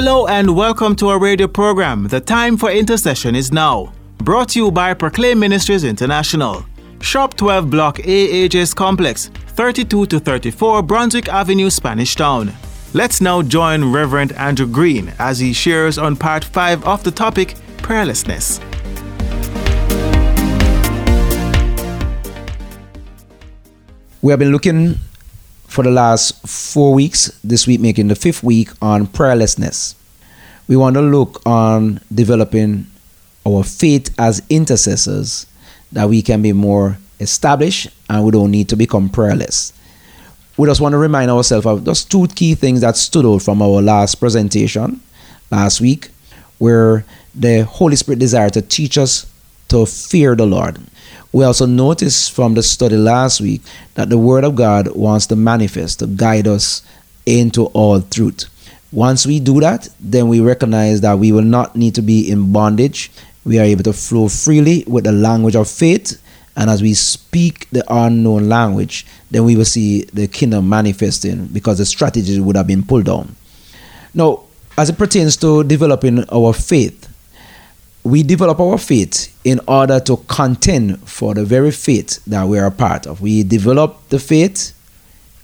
Hello and welcome to our radio program. The time for intercession is now. Brought to you by Proclaim Ministries International. Shop 12 Block AHS Complex, 32 to 34 Brunswick Avenue, Spanish Town. Let's now join Reverend Andrew Green as he shares on part 5 of the topic prayerlessness. We have been looking for the last four weeks, this week making the fifth week on prayerlessness. We want to look on developing our faith as intercessors that we can be more established and we don't need to become prayerless. We just want to remind ourselves of those two key things that stood out from our last presentation last week, where the Holy Spirit desired to teach us to fear the Lord. We also noticed from the study last week that the Word of God wants to manifest, to guide us into all truth. Once we do that, then we recognize that we will not need to be in bondage. We are able to flow freely with the language of faith. And as we speak the unknown language, then we will see the kingdom manifesting because the strategies would have been pulled down. Now, as it pertains to developing our faith, we develop our faith in order to contend for the very faith that we are a part of. We develop the faith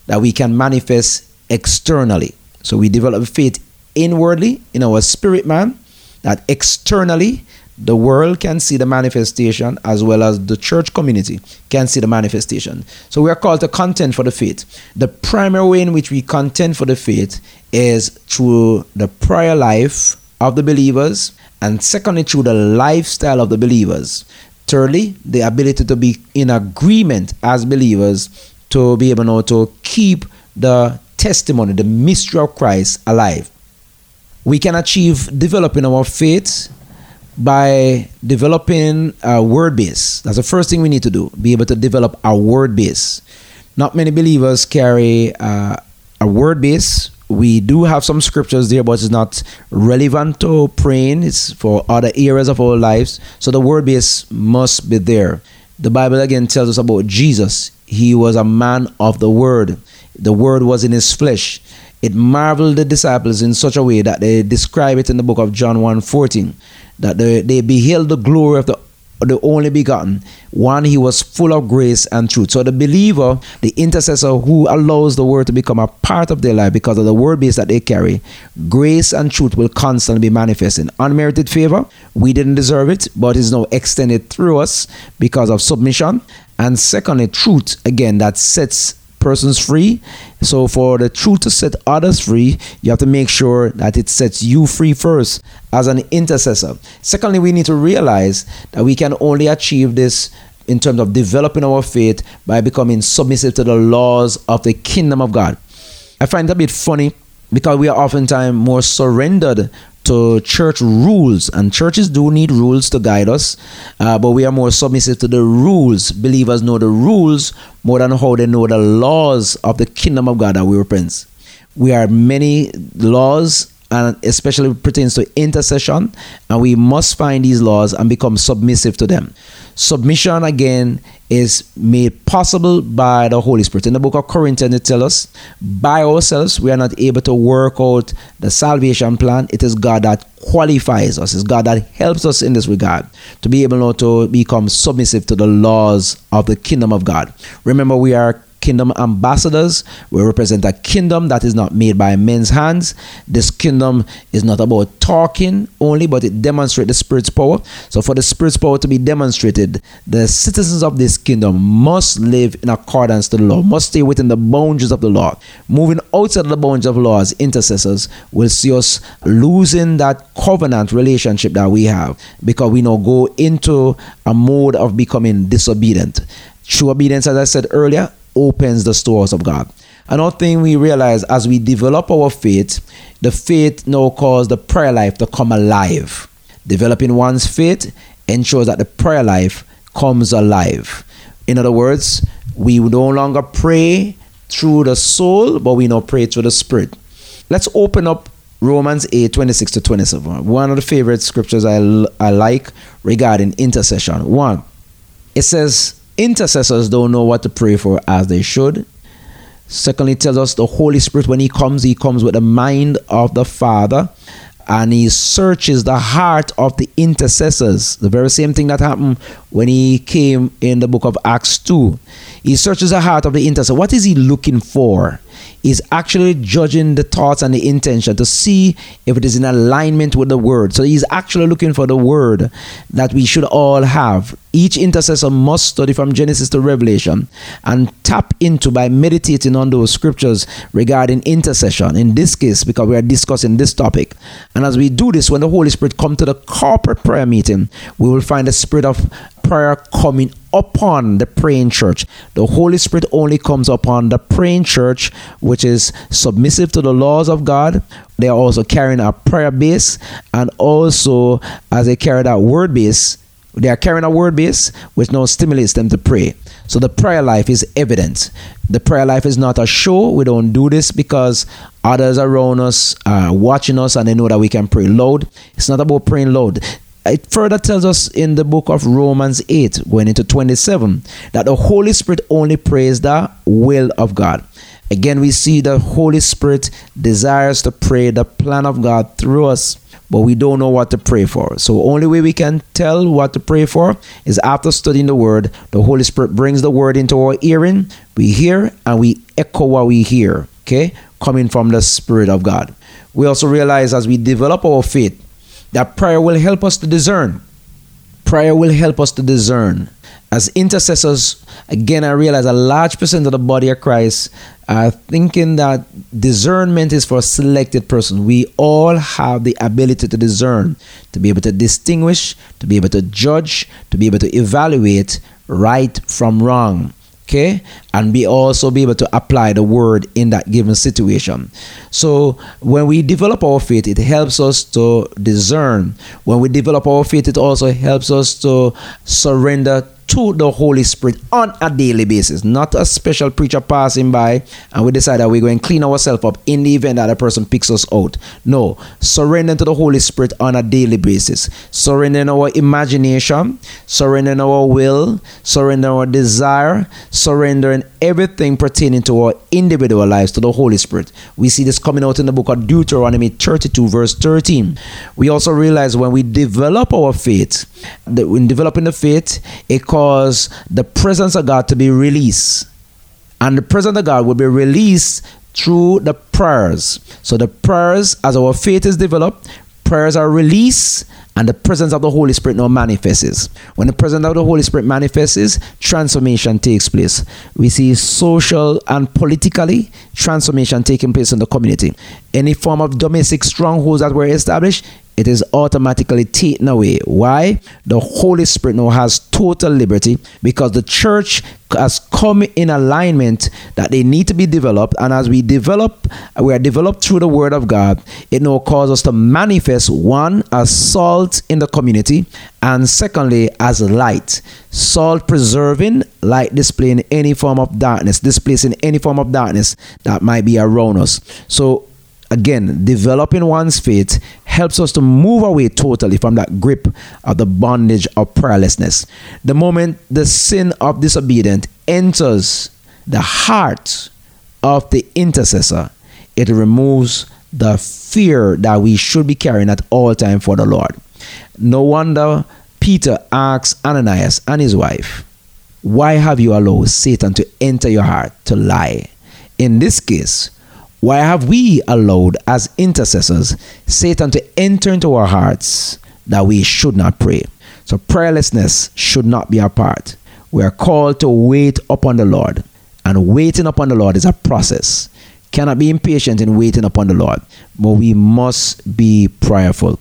that we can manifest externally. So we develop faith inwardly in our spirit man, that externally the world can see the manifestation as well as the church community can see the manifestation. So we are called to contend for the faith. The primary way in which we contend for the faith is through the prayer life of the believers and secondly, through the lifestyle of the believers. Thirdly, the ability to be in agreement as believers to be able to keep the testimony, the mystery of Christ alive. We can achieve developing our faith by developing a word base. That's the first thing we need to do, be able to develop our word base. Not many believers carry uh, a word base we do have some scriptures there, but it's not relevant to praying. It's for other areas of our lives. So the word base must be there. The Bible again tells us about Jesus. He was a man of the word. The word was in his flesh. It marveled the disciples in such a way that they describe it in the book of John 1 14, that they, they beheld the glory of the the only begotten. One, he was full of grace and truth. So the believer, the intercessor who allows the word to become a part of their life because of the word base that they carry, grace and truth will constantly be manifesting. Unmerited favor, we didn't deserve it, but it's now extended through us because of submission. And secondly, truth, again, that sets persons free. So for the truth to set others free, you have to make sure that it sets you free first as an intercessor. Secondly, we need to realize that we can only achieve this in terms of developing our faith by becoming submissive to the laws of the kingdom of God. I find it a bit funny because we are oftentimes more surrendered to church rules, and churches do need rules to guide us, uh, but we are more submissive to the rules. Believers know the rules more than how they know the laws of the kingdom of God that we represent. We are many laws and especially pertains to intercession and we must find these laws and become submissive to them. Submission again is made possible by the holy spirit. In the book of corinthians it tells us by ourselves we are not able to work out the salvation plan. It is god that qualifies us. It's god that helps us in this regard to be able to become submissive to the laws of the kingdom of god. Remember we are kingdom ambassadors. We represent a kingdom that is not made by men's hands. This kingdom is not about talking only, but it demonstrates the Spirit's power. So, for the Spirit's power to be demonstrated, the citizens of this kingdom must live in accordance to the law, must stay within the boundaries of the law. Moving outside the boundaries of law as intercessors will see us losing that covenant relationship that we have because we now go into a mode of becoming disobedient. True obedience, as I said earlier, opens the stores of God. Another thing we realize as we develop our faith, the faith now causes the prayer life to come alive. Developing one's faith ensures that the prayer life comes alive. In other words, we no longer pray through the soul, but we now pray through the spirit. Let's open up Romans 8 26 to 27. One of the favorite scriptures I, I like regarding intercession. One, it says, Intercessors don't know what to pray for as they should. Secondly, tells us the Holy Spirit, when He comes, He comes with the mind of the Father and he searches the heart of the intercessors. The very same thing that happened when he came in the book of Acts 2. He searches the heart of the intercessor. What is he looking for? Is actually judging the thoughts and the intention to see if it is in alignment with the word. So he's actually looking for the word that we should all have. Each intercessor must study from Genesis to Revelation and tap into by meditating on those scriptures regarding intercession. In this case, because we are discussing this topic. And as we do this, when the Holy Spirit come to the corporate prayer meeting, we will find the spirit of prayer coming upon the praying church. The Holy Spirit only comes upon the praying church, which is submissive to the laws of God. They are also carrying a prayer base, and also as they carry that word base, they are carrying a word base which now stimulates them to pray. So the prayer life is evident. The prayer life is not a show. We don't do this because others around us are watching us and they know that we can pray loud. It's not about praying loud it further tells us in the book of Romans 8, going into 27, that the Holy Spirit only prays the will of God. Again, we see the Holy Spirit desires to pray the plan of God through us, but we don't know what to pray for. So, only way we can tell what to pray for is after studying the Word. The Holy Spirit brings the Word into our hearing. We hear and we echo what we hear. Okay, coming from the Spirit of God. We also realize as we develop our faith that prayer will help us to discern. Prayer will help us to discern. As intercessors, again, I realize a large percent of the body of Christ are thinking that discernment is for a selected person. We all have the ability to discern, to be able to distinguish, to be able to judge, to be able to evaluate right from wrong okay? And be also be able to apply the word in that given situation. So when we develop our faith it helps us to discern. When we develop our faith it also helps us to surrender to the Holy Spirit on a daily basis, not a special preacher passing by and we decide that we're going to clean ourselves up in the event that a person picks us out. No, surrendering to the Holy Spirit on a daily basis. Surrendering our imagination, surrendering our will, surrendering our desire, surrendering everything pertaining to our individual lives to the Holy Spirit. We see this coming out in the book of Deuteronomy 32, verse 13. We also realize when we develop our faith, that in developing the faith, it cause the presence of God to be released. And the presence of God will be released through the prayers. So the prayers, as our faith is developed, prayers are released and the presence of the Holy Spirit now manifests. When the presence of the Holy Spirit manifests, transformation takes place. We see social and politically transformation taking place in the community. Any form of domestic strongholds that were established, it is automatically taken away. Why? The Holy Spirit now has total liberty because the church has come in alignment that they need to be developed. And as we develop, we are developed through the Word of God, it now causes us to manifest one as salt in the community, and secondly, as light. Salt preserving, light displaying any form of darkness, displacing any form of darkness that might be around us. So again, developing one's faith helps us to move away totally from that grip of the bondage of prayerlessness. The moment the sin of disobedience enters the heart of the intercessor, it removes the fear that we should be carrying at all time for the Lord. No wonder Peter asks Ananias and his wife, Why have you allowed Satan to enter your heart to lie? In this case, why have we allowed, as intercessors, Satan to enter into our hearts that we should not pray? So, prayerlessness should not be our part. We are called to wait upon the Lord, and waiting upon the Lord is a process. Cannot be impatient in waiting upon the Lord, but we must be prayerful.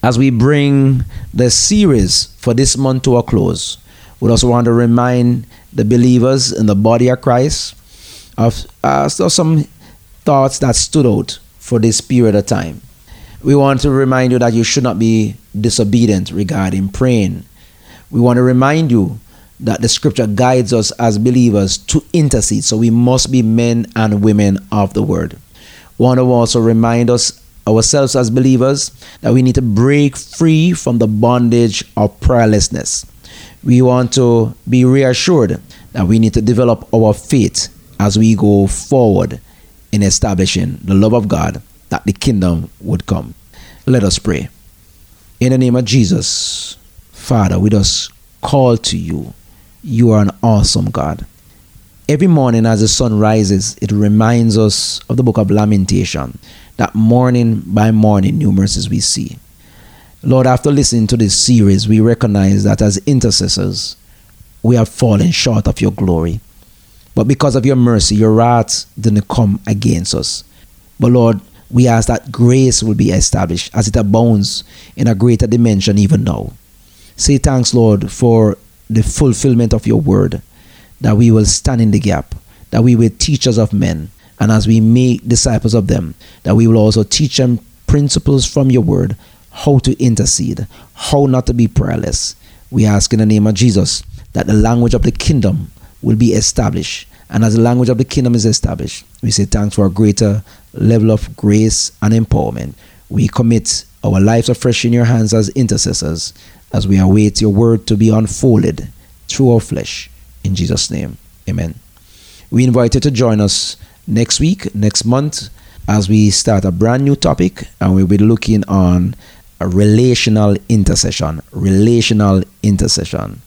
As we bring the series for this month to a close, we also want to remind the believers in the body of Christ of uh, some thoughts that stood out for this period of time. We want to remind you that you should not be disobedient regarding praying. We want to remind you that the scripture guides us as believers to intercede. So we must be men and women of the word. We want to also remind us ourselves as believers that we need to break free from the bondage of prayerlessness. We want to be reassured that we need to develop our faith as we go forward in establishing the love of God that the kingdom would come. Let us pray. In the name of Jesus, Father, we just call to you. You are an awesome God. Every morning as the sun rises, it reminds us of the book of Lamentation that morning by morning, new mercies we see. Lord, after listening to this series, we recognize that as intercessors, we have fallen short of your glory. But because of your mercy, your wrath didn't come against us. But Lord, we ask that grace will be established as it abounds in a greater dimension even now. Say thanks, Lord, for the fulfillment of your word, that we will stand in the gap, that we will teachers of men, and as we make disciples of them, that we will also teach them principles from your word, how to intercede, how not to be prayerless. We ask in the name of Jesus that the language of the kingdom will be established. And as the language of the kingdom is established, we say thanks for a greater level of grace and empowerment. We commit our lives afresh in your hands as intercessors as we await your word to be unfolded through our flesh. In Jesus' name, amen. We invite you to join us next week, next month, as we start a brand new topic, and we'll be looking on relational intercession. Relational intercession.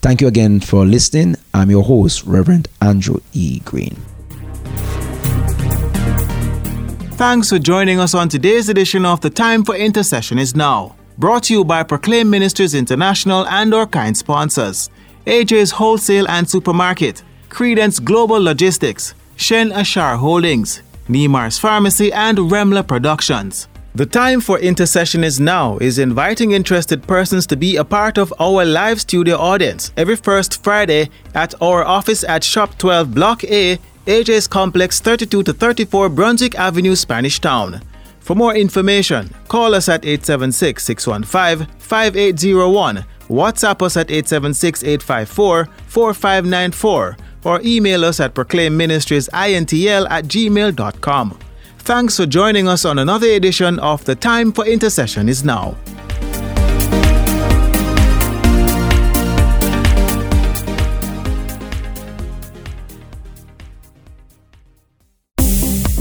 Thank you again for listening. I'm your host, Reverend Andrew E. Green. Thanks for joining us on today's edition of The Time for Intercession is Now, brought to you by Proclaim Ministries International and our kind sponsors AJ's Wholesale and Supermarket, Credence Global Logistics, Shen Ashar Holdings, Nemar's Pharmacy, and Remla Productions. The time for intercession is now is inviting interested persons to be a part of our live studio audience every first Friday at our office at Shop 12 Block A, AJ's Complex 32 to 34 Brunswick Avenue, Spanish Town. For more information, call us at 876 615 5801, WhatsApp us at 876 854 4594, or email us at proclaimministriesintl at gmail.com. Thanks for joining us on another edition of The Time for Intercession is Now.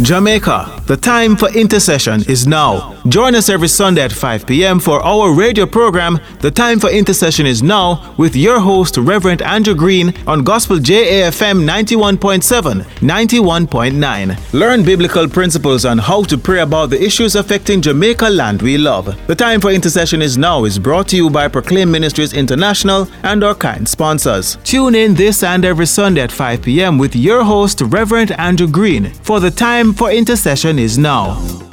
Jamaica, the time for intercession is now. Join us every Sunday at 5 p.m. for our radio program, The Time for Intercession is Now, with your host, Reverend Andrew Green, on Gospel JAFM 91.7, 91.9. Learn biblical principles on how to pray about the issues affecting Jamaica land we love. The Time for Intercession is Now is brought to you by Proclaim Ministries International and our kind sponsors. Tune in this and every Sunday at 5 p.m. with your host, Reverend Andrew Green, for The Time time for intercession is now.